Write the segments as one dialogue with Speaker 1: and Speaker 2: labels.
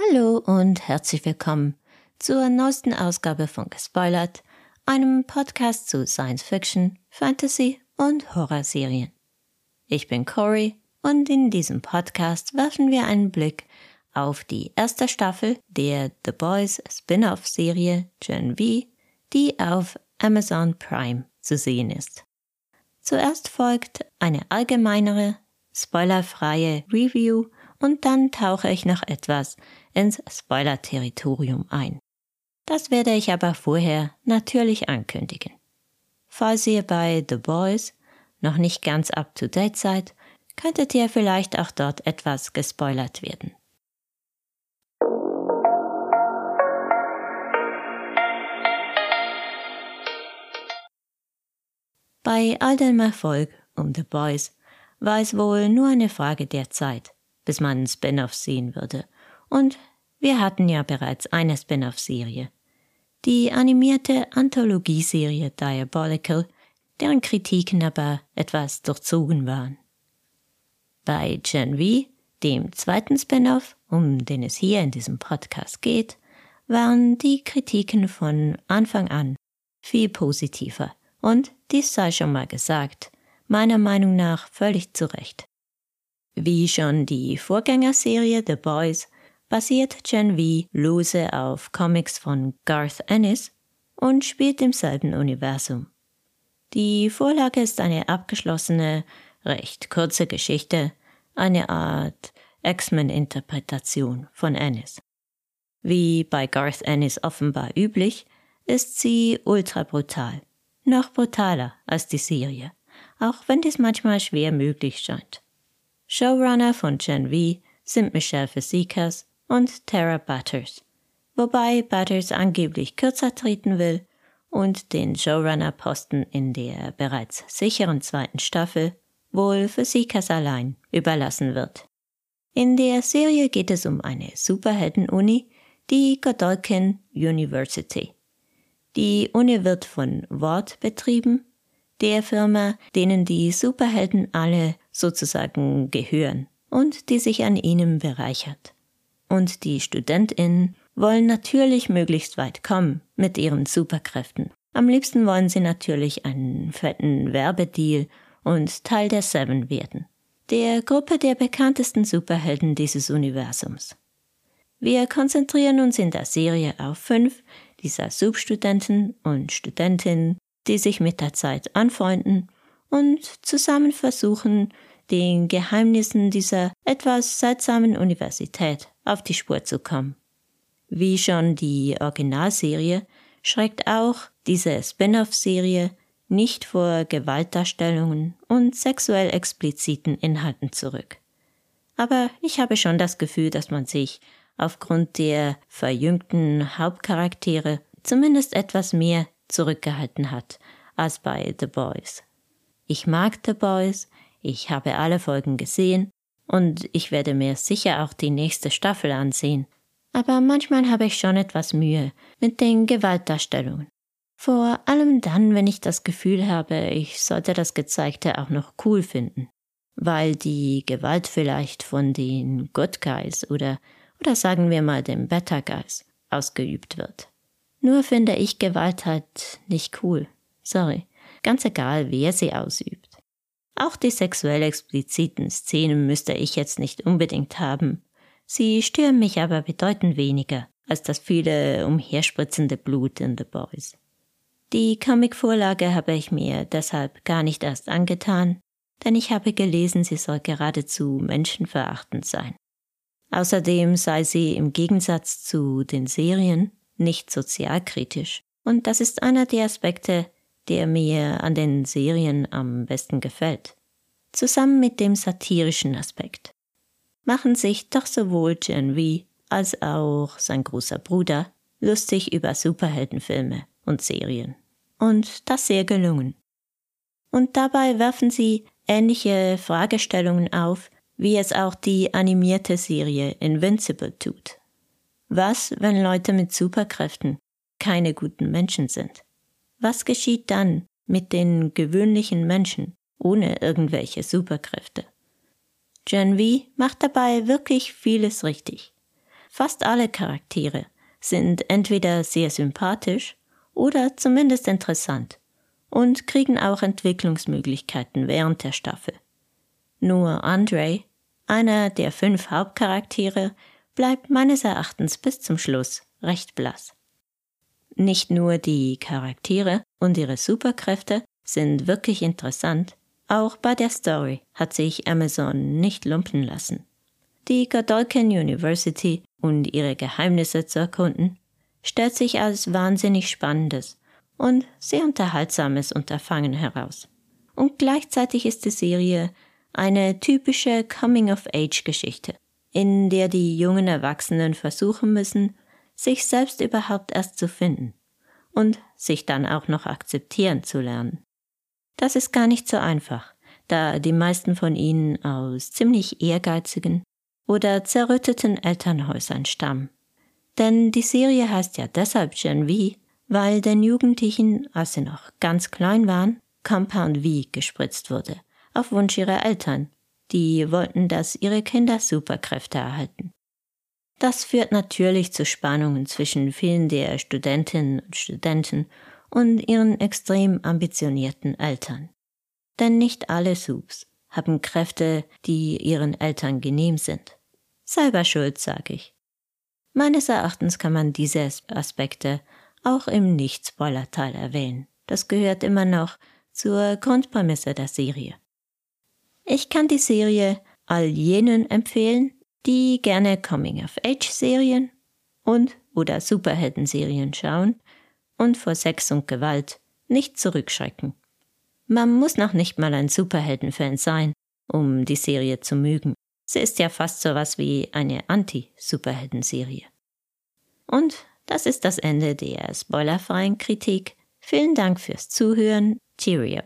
Speaker 1: Hallo und herzlich willkommen zur neuesten Ausgabe von Gespoilert, einem Podcast zu Science Fiction, Fantasy und Horrorserien. Ich bin Cory und in diesem Podcast werfen wir einen Blick auf die erste Staffel der The Boys Spin-off-Serie Gen V, die auf Amazon Prime zu sehen ist. Zuerst folgt eine allgemeinere, spoilerfreie Review und dann tauche ich noch etwas ins Spoiler-Territorium ein. Das werde ich aber vorher natürlich ankündigen. Falls ihr bei The Boys noch nicht ganz up-to-date seid, könntet ihr vielleicht auch dort etwas gespoilert werden. Bei all dem Erfolg um The Boys war es wohl nur eine Frage der Zeit, bis man Spin-off sehen würde. Und wir hatten ja bereits eine Spin-off-Serie. Die animierte Anthologieserie Diabolical, deren Kritiken aber etwas durchzogen waren. Bei Gen V, dem zweiten Spin-off, um den es hier in diesem Podcast geht, waren die Kritiken von Anfang an viel positiver. Und dies sei schon mal gesagt, meiner Meinung nach völlig zu Recht. Wie schon die Vorgängerserie The Boys basiert Gen V lose auf Comics von Garth Ennis und spielt im selben Universum. Die Vorlage ist eine abgeschlossene, recht kurze Geschichte, eine Art X-Men-Interpretation von Ennis. Wie bei Garth Ennis offenbar üblich, ist sie ultra brutal. Noch brutaler als die Serie, auch wenn dies manchmal schwer möglich scheint. Showrunner von Gen V sind Michelle Fasikas und Tara Butters, wobei Butters angeblich kürzer treten will und den Showrunner-Posten in der bereits sicheren zweiten Staffel wohl Fasikas allein überlassen wird. In der Serie geht es um eine Superhelden-Uni, die Godolkin University. Die Uni wird von Ward betrieben, der Firma, denen die Superhelden alle sozusagen gehören und die sich an ihnen bereichert. Und die StudentInnen wollen natürlich möglichst weit kommen mit ihren Superkräften. Am liebsten wollen sie natürlich einen fetten Werbedeal und Teil der Seven werden, der Gruppe der bekanntesten Superhelden dieses Universums. Wir konzentrieren uns in der Serie auf fünf dieser Substudenten und Studentinnen, die sich mit der Zeit anfreunden und zusammen versuchen, den Geheimnissen dieser etwas seltsamen Universität auf die Spur zu kommen. Wie schon die Originalserie schreckt auch diese Spin-off-Serie nicht vor Gewaltdarstellungen und sexuell expliziten Inhalten zurück. Aber ich habe schon das Gefühl, dass man sich aufgrund der verjüngten Hauptcharaktere zumindest etwas mehr zurückgehalten hat als bei The Boys. Ich mag The Boys, ich habe alle Folgen gesehen und ich werde mir sicher auch die nächste Staffel ansehen. Aber manchmal habe ich schon etwas Mühe mit den Gewaltdarstellungen. Vor allem dann, wenn ich das Gefühl habe, ich sollte das Gezeigte auch noch cool finden. Weil die Gewalt vielleicht von den Good Guys oder, oder sagen wir mal dem Better Guys ausgeübt wird. Nur finde ich Gewalt halt nicht cool. Sorry. Ganz egal, wer sie ausübt. Auch die sexuell expliziten Szenen müsste ich jetzt nicht unbedingt haben. Sie stören mich aber bedeutend weniger als das viele umherspritzende Blut in The Boys. Die Comicvorlage habe ich mir deshalb gar nicht erst angetan, denn ich habe gelesen, sie soll geradezu menschenverachtend sein. Außerdem sei sie im Gegensatz zu den Serien nicht sozialkritisch, und das ist einer der Aspekte, der mir an den Serien am besten gefällt. Zusammen mit dem satirischen Aspekt machen sich doch sowohl Gen V als auch sein großer Bruder lustig über Superheldenfilme und Serien. Und das sehr gelungen. Und dabei werfen sie ähnliche Fragestellungen auf, wie es auch die animierte Serie Invincible tut. Was, wenn Leute mit Superkräften keine guten Menschen sind? Was geschieht dann mit den gewöhnlichen Menschen ohne irgendwelche Superkräfte? Gen V macht dabei wirklich vieles richtig. fast alle Charaktere sind entweder sehr sympathisch oder zumindest interessant und kriegen auch Entwicklungsmöglichkeiten während der Staffel. Nur Andre, einer der fünf Hauptcharaktere, bleibt meines Erachtens bis zum Schluss recht blass. Nicht nur die Charaktere und ihre Superkräfte sind wirklich interessant, auch bei der Story hat sich Amazon nicht lumpen lassen. Die Godolphin University und ihre Geheimnisse zu erkunden, stellt sich als wahnsinnig spannendes und sehr unterhaltsames Unterfangen heraus. Und gleichzeitig ist die Serie eine typische Coming-of-Age-Geschichte, in der die jungen Erwachsenen versuchen müssen, sich selbst überhaupt erst zu finden und sich dann auch noch akzeptieren zu lernen. Das ist gar nicht so einfach, da die meisten von ihnen aus ziemlich ehrgeizigen oder zerrütteten Elternhäusern stammen. Denn die Serie heißt ja deshalb Gen V, weil den Jugendlichen, als sie noch ganz klein waren, Compound V gespritzt wurde, auf Wunsch ihrer Eltern. Die wollten, dass ihre Kinder Superkräfte erhalten. Das führt natürlich zu Spannungen zwischen vielen der Studentinnen und Studenten und ihren extrem ambitionierten Eltern. Denn nicht alle Subs haben Kräfte, die ihren Eltern genehm sind. Selber schuld, sag ich. Meines Erachtens kann man diese Aspekte auch im Nicht-Spoiler-Teil erwähnen. Das gehört immer noch zur Grundprämisse der Serie. Ich kann die Serie all jenen empfehlen, die gerne Coming-of-Age-Serien und oder Superhelden-Serien schauen und vor Sex und Gewalt nicht zurückschrecken. Man muss noch nicht mal ein Superhelden-Fan sein, um die Serie zu mögen. Sie ist ja fast so was wie eine Anti-Superhelden-Serie. Und das ist das Ende der spoilerfreien Kritik. Vielen Dank fürs Zuhören. Cheerio.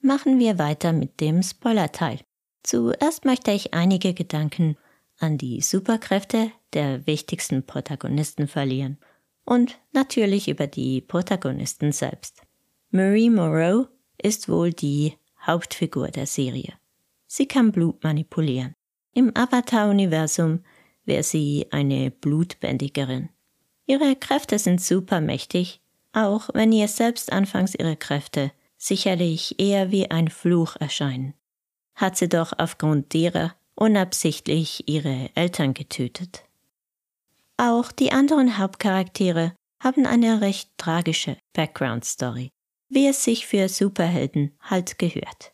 Speaker 1: Machen wir weiter mit dem Spoiler-Teil. Zuerst möchte ich einige Gedanken an die Superkräfte der wichtigsten Protagonisten verlieren und natürlich über die Protagonisten selbst. Marie Moreau ist wohl die Hauptfigur der Serie. Sie kann Blut manipulieren. Im Avatar-Universum wäre sie eine Blutbändigerin. Ihre Kräfte sind supermächtig, auch wenn ihr selbst anfangs ihre Kräfte sicherlich eher wie ein Fluch erscheinen. Hat sie doch aufgrund derer unabsichtlich ihre Eltern getötet. Auch die anderen Hauptcharaktere haben eine recht tragische Background-Story, wie es sich für Superhelden halt gehört.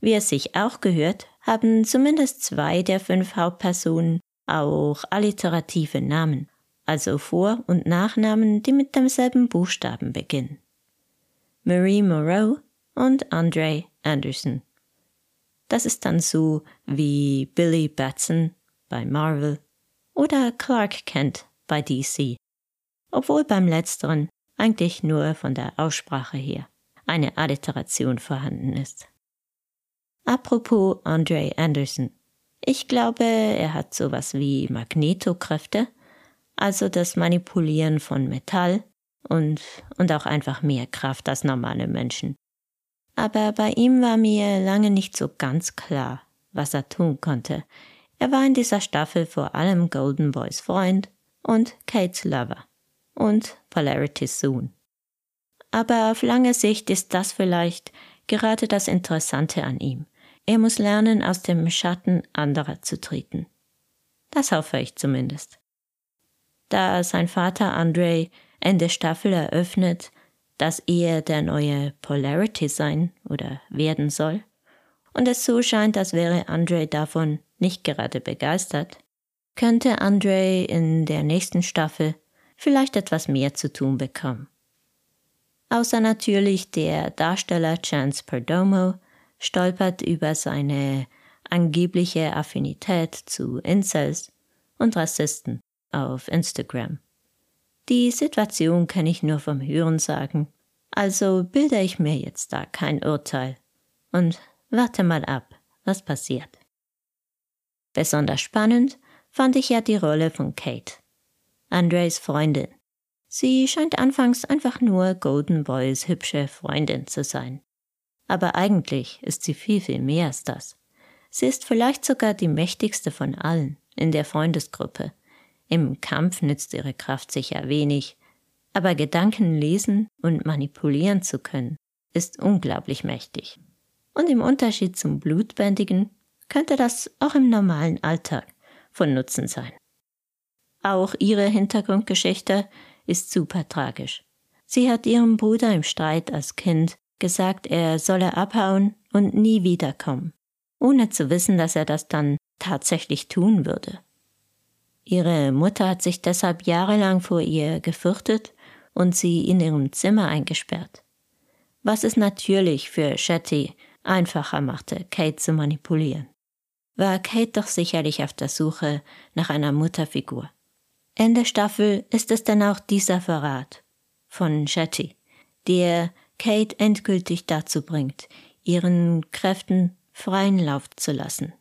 Speaker 1: Wie es sich auch gehört, haben zumindest zwei der fünf Hauptpersonen auch alliterative Namen, also Vor- und Nachnamen, die mit demselben Buchstaben beginnen. Marie Moreau und Andre Anderson. Das ist dann so wie Billy Batson bei Marvel oder Clark Kent bei DC, obwohl beim letzteren eigentlich nur von der Aussprache her eine Alliteration vorhanden ist. Apropos Andre Anderson. Ich glaube, er hat sowas wie Magnetokräfte, also das Manipulieren von Metall und, und auch einfach mehr Kraft als normale Menschen. Aber bei ihm war mir lange nicht so ganz klar, was er tun konnte. Er war in dieser Staffel vor allem Golden Boys Freund und Kate's Lover und Polarity's Soon. Aber auf lange Sicht ist das vielleicht gerade das Interessante an ihm. Er muss lernen, aus dem Schatten anderer zu treten. Das hoffe ich zumindest. Da sein Vater Andre Ende Staffel eröffnet, dass er der neue Polarity sein oder werden soll, und es so scheint, als wäre Andre davon nicht gerade begeistert, könnte Andre in der nächsten Staffel vielleicht etwas mehr zu tun bekommen. Außer natürlich der Darsteller Chance Perdomo, stolpert über seine angebliche Affinität zu Incels und Rassisten auf Instagram. Die Situation kann ich nur vom Hören sagen, also bilde ich mir jetzt da kein Urteil und warte mal ab, was passiert. Besonders spannend fand ich ja die Rolle von Kate, Andres Freundin. Sie scheint anfangs einfach nur Golden Boys hübsche Freundin zu sein. Aber eigentlich ist sie viel, viel mehr als das. Sie ist vielleicht sogar die mächtigste von allen. in der Freundesgruppe. Im Kampf nützt ihre Kraft sicher wenig, aber Gedanken lesen und manipulieren zu können, ist unglaublich mächtig. Und im Unterschied zum Blutbändigen könnte das auch im normalen Alltag von Nutzen sein. Auch ihre Hintergrundgeschichte ist super tragisch. Sie hat ihrem Bruder im Streit als Kind gesagt, er solle abhauen und nie wiederkommen, ohne zu wissen, dass er das dann tatsächlich tun würde. Ihre Mutter hat sich deshalb jahrelang vor ihr gefürchtet und sie in ihrem Zimmer eingesperrt. Was es natürlich für Shetty einfacher machte, Kate zu manipulieren. War Kate doch sicherlich auf der Suche nach einer Mutterfigur. Ende Staffel ist es dann auch dieser Verrat von Shetty, der Kate endgültig dazu bringt, ihren Kräften freien Lauf zu lassen.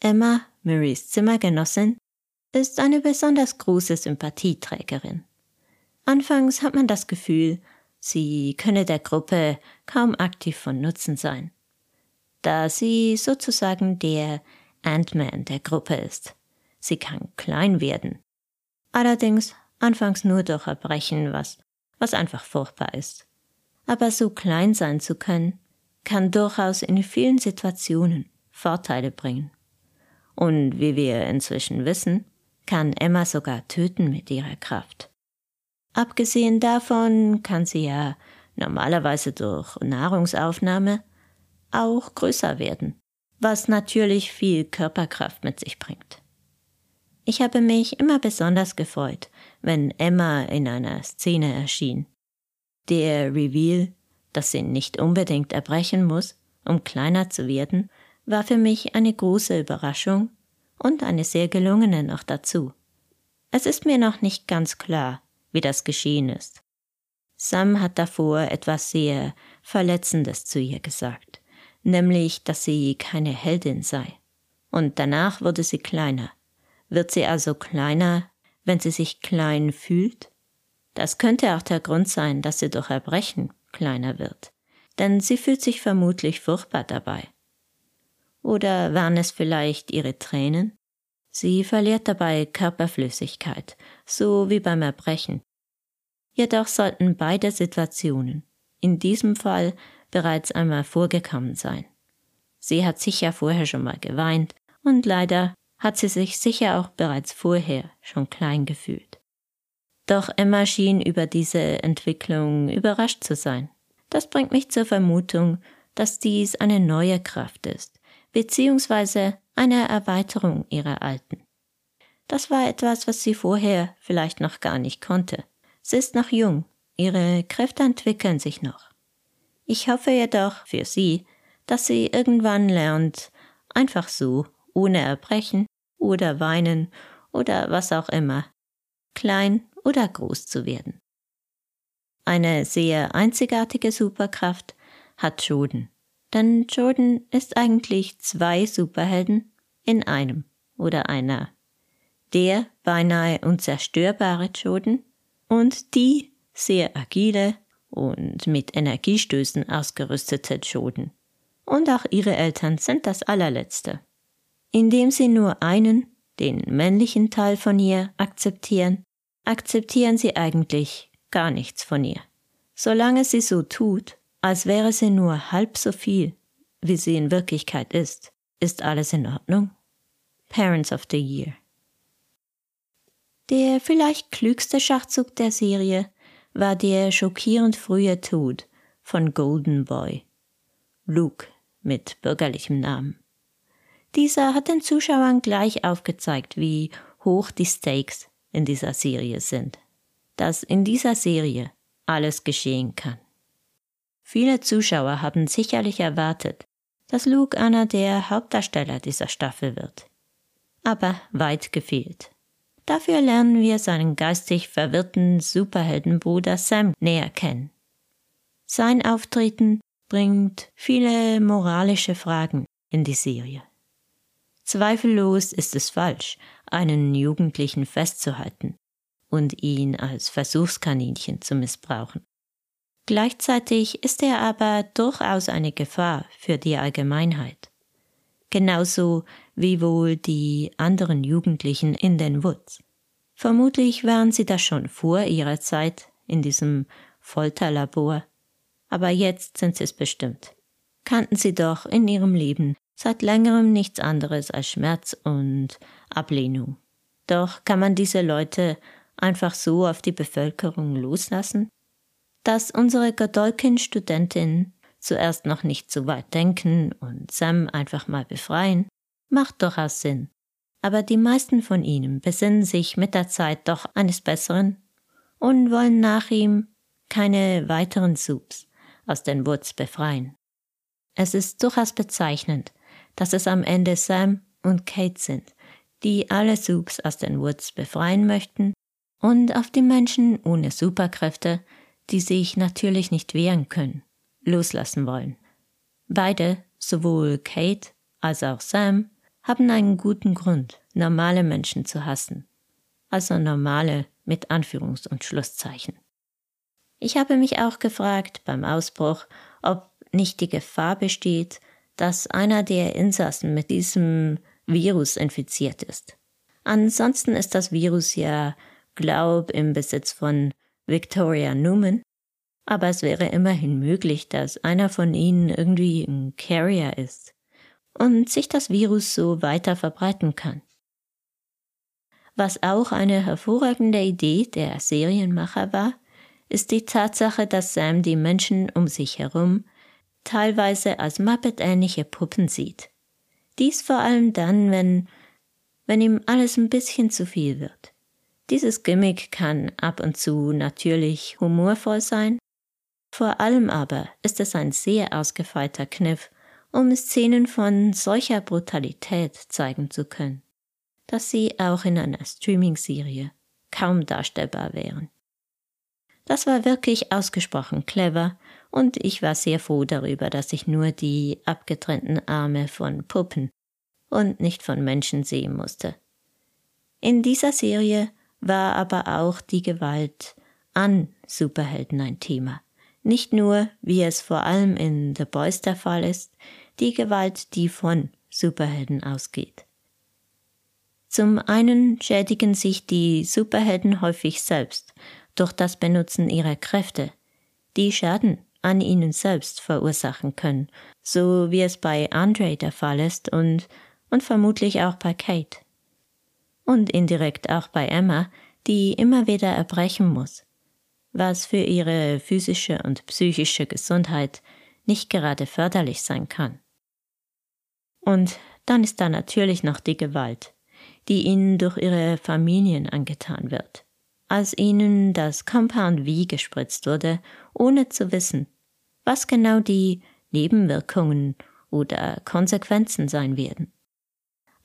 Speaker 1: Emma, Marys Zimmergenossin, ist eine besonders große Sympathieträgerin. Anfangs hat man das Gefühl, sie könne der Gruppe kaum aktiv von Nutzen sein, da sie sozusagen der Ant-Man der Gruppe ist. Sie kann klein werden. Allerdings anfangs nur durch Erbrechen, was, was einfach furchtbar ist. Aber so klein sein zu können, kann durchaus in vielen Situationen Vorteile bringen. Und wie wir inzwischen wissen, kann Emma sogar töten mit ihrer Kraft. Abgesehen davon kann sie ja normalerweise durch Nahrungsaufnahme auch größer werden, was natürlich viel Körperkraft mit sich bringt. Ich habe mich immer besonders gefreut, wenn Emma in einer Szene erschien. Der Reveal, dass sie nicht unbedingt erbrechen muss, um kleiner zu werden, war für mich eine große Überraschung und eine sehr gelungene noch dazu. Es ist mir noch nicht ganz klar, wie das geschehen ist. Sam hat davor etwas sehr Verletzendes zu ihr gesagt, nämlich, dass sie keine Heldin sei. Und danach wurde sie kleiner. Wird sie also kleiner, wenn sie sich klein fühlt? Das könnte auch der Grund sein, dass sie durch Erbrechen kleiner wird, denn sie fühlt sich vermutlich furchtbar dabei. Oder waren es vielleicht ihre Tränen? Sie verliert dabei Körperflüssigkeit, so wie beim Erbrechen. Jedoch sollten beide Situationen in diesem Fall bereits einmal vorgekommen sein. Sie hat sicher vorher schon mal geweint und leider hat sie sich sicher auch bereits vorher schon klein gefühlt. Doch Emma schien über diese Entwicklung überrascht zu sein. Das bringt mich zur Vermutung, dass dies eine neue Kraft ist, beziehungsweise eine Erweiterung ihrer alten. Das war etwas, was sie vorher vielleicht noch gar nicht konnte. Sie ist noch jung, ihre Kräfte entwickeln sich noch. Ich hoffe jedoch für sie, dass sie irgendwann lernt, einfach so, ohne Erbrechen oder Weinen oder was auch immer, klein oder groß zu werden. Eine sehr einzigartige Superkraft hat Jordan. Denn Jordan ist eigentlich zwei Superhelden in einem oder einer. Der beinahe unzerstörbare Jordan und die sehr agile und mit Energiestößen ausgerüstete Jordan. Und auch ihre Eltern sind das allerletzte. Indem sie nur einen, den männlichen Teil von ihr, akzeptieren, akzeptieren sie eigentlich gar nichts von ihr. Solange sie so tut, als wäre sie nur halb so viel, wie sie in Wirklichkeit ist. Ist alles in Ordnung? Parents of the Year. Der vielleicht klügste Schachzug der Serie war der schockierend frühe Tod von Golden Boy. Luke mit bürgerlichem Namen. Dieser hat den Zuschauern gleich aufgezeigt, wie hoch die Stakes in dieser Serie sind. Dass in dieser Serie alles geschehen kann. Viele Zuschauer haben sicherlich erwartet, dass Luke einer der Hauptdarsteller dieser Staffel wird. Aber weit gefehlt. Dafür lernen wir seinen geistig verwirrten Superheldenbruder Sam näher kennen. Sein Auftreten bringt viele moralische Fragen in die Serie. Zweifellos ist es falsch, einen Jugendlichen festzuhalten und ihn als Versuchskaninchen zu missbrauchen. Gleichzeitig ist er aber durchaus eine Gefahr für die Allgemeinheit. genauso wie wohl die anderen Jugendlichen in den Woods. Vermutlich waren sie da schon vor ihrer Zeit in diesem Folterlabor, aber jetzt sind sie es bestimmt. Kannten sie doch in ihrem Leben seit längerem nichts anderes als Schmerz und Ablehnung. Doch kann man diese Leute einfach so auf die Bevölkerung loslassen? Dass unsere Godolkin-Studentinnen zuerst noch nicht so weit denken und Sam einfach mal befreien, macht durchaus Sinn. Aber die meisten von ihnen besinnen sich mit der Zeit doch eines Besseren und wollen nach ihm keine weiteren Subs aus den Woods befreien. Es ist durchaus bezeichnend, dass es am Ende Sam und Kate sind, die alle Subs aus den Woods befreien möchten und auf die Menschen ohne Superkräfte, die sich natürlich nicht wehren können, loslassen wollen. Beide, sowohl Kate als auch Sam, haben einen guten Grund, normale Menschen zu hassen. Also normale mit Anführungs- und Schlusszeichen. Ich habe mich auch gefragt beim Ausbruch, ob nicht die Gefahr besteht, dass einer der Insassen mit diesem Virus infiziert ist. Ansonsten ist das Virus ja, glaub, im Besitz von Victoria Newman, aber es wäre immerhin möglich, dass einer von ihnen irgendwie ein Carrier ist und sich das Virus so weiter verbreiten kann. Was auch eine hervorragende Idee der Serienmacher war, ist die Tatsache, dass Sam die Menschen um sich herum teilweise als Muppet-ähnliche Puppen sieht. Dies vor allem dann, wenn, wenn ihm alles ein bisschen zu viel wird. Dieses Gimmick kann ab und zu natürlich humorvoll sein, vor allem aber ist es ein sehr ausgefeilter Kniff, um Szenen von solcher Brutalität zeigen zu können, dass sie auch in einer Streaming-Serie kaum darstellbar wären. Das war wirklich ausgesprochen clever und ich war sehr froh darüber, dass ich nur die abgetrennten Arme von Puppen und nicht von Menschen sehen musste. In dieser Serie war aber auch die Gewalt an Superhelden ein Thema. Nicht nur, wie es vor allem in The Boys der Fall ist, die Gewalt, die von Superhelden ausgeht. Zum einen schädigen sich die Superhelden häufig selbst durch das Benutzen ihrer Kräfte, die Schaden an ihnen selbst verursachen können, so wie es bei Andre der Fall ist und, und vermutlich auch bei Kate. Und indirekt auch bei Emma, die immer wieder erbrechen muss, was für ihre physische und psychische Gesundheit nicht gerade förderlich sein kann. Und dann ist da natürlich noch die Gewalt, die ihnen durch ihre Familien angetan wird als ihnen das Compound V gespritzt wurde, ohne zu wissen, was genau die Nebenwirkungen oder Konsequenzen sein werden.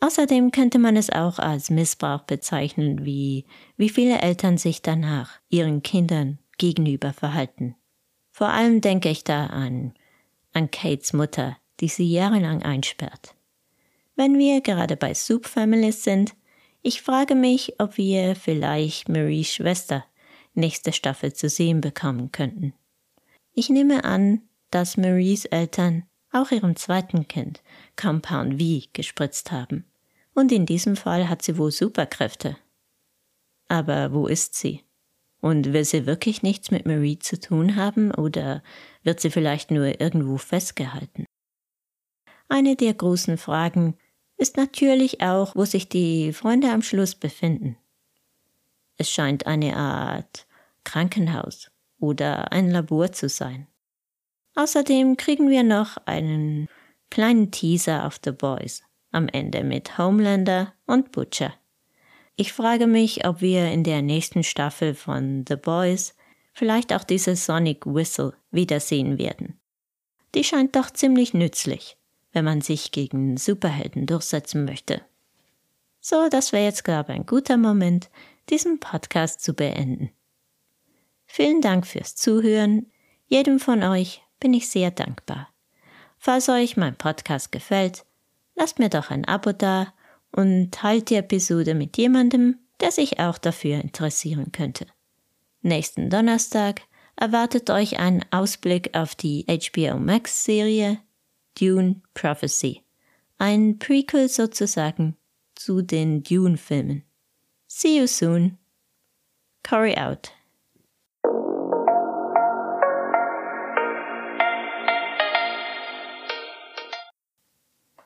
Speaker 1: Außerdem könnte man es auch als Missbrauch bezeichnen, wie, wie viele Eltern sich danach ihren Kindern gegenüber verhalten. Vor allem denke ich da an, an Kates Mutter, die sie jahrelang einsperrt. Wenn wir gerade bei Soup Families sind, ich frage mich, ob wir vielleicht Maries Schwester nächste Staffel zu sehen bekommen könnten. Ich nehme an, dass Maries Eltern auch ihrem zweiten Kind Compound V gespritzt haben. Und in diesem Fall hat sie wohl Superkräfte. Aber wo ist sie? Und will sie wirklich nichts mit Marie zu tun haben oder wird sie vielleicht nur irgendwo festgehalten? Eine der großen Fragen, ist natürlich auch, wo sich die Freunde am Schluss befinden. Es scheint eine Art Krankenhaus oder ein Labor zu sein. Außerdem kriegen wir noch einen kleinen Teaser auf The Boys am Ende mit Homelander und Butcher. Ich frage mich, ob wir in der nächsten Staffel von The Boys vielleicht auch diese Sonic Whistle wiedersehen werden. Die scheint doch ziemlich nützlich wenn man sich gegen Superhelden durchsetzen möchte. So, das wäre jetzt, glaube ich, ein guter Moment, diesen Podcast zu beenden. Vielen Dank fürs Zuhören. Jedem von euch bin ich sehr dankbar. Falls euch mein Podcast gefällt, lasst mir doch ein Abo da und teilt die Episode mit jemandem, der sich auch dafür interessieren könnte. Nächsten Donnerstag erwartet euch ein Ausblick auf die HBO Max Serie Dune Prophecy Ein Prequel sozusagen zu den Dune-Filmen. See you soon. Curry out.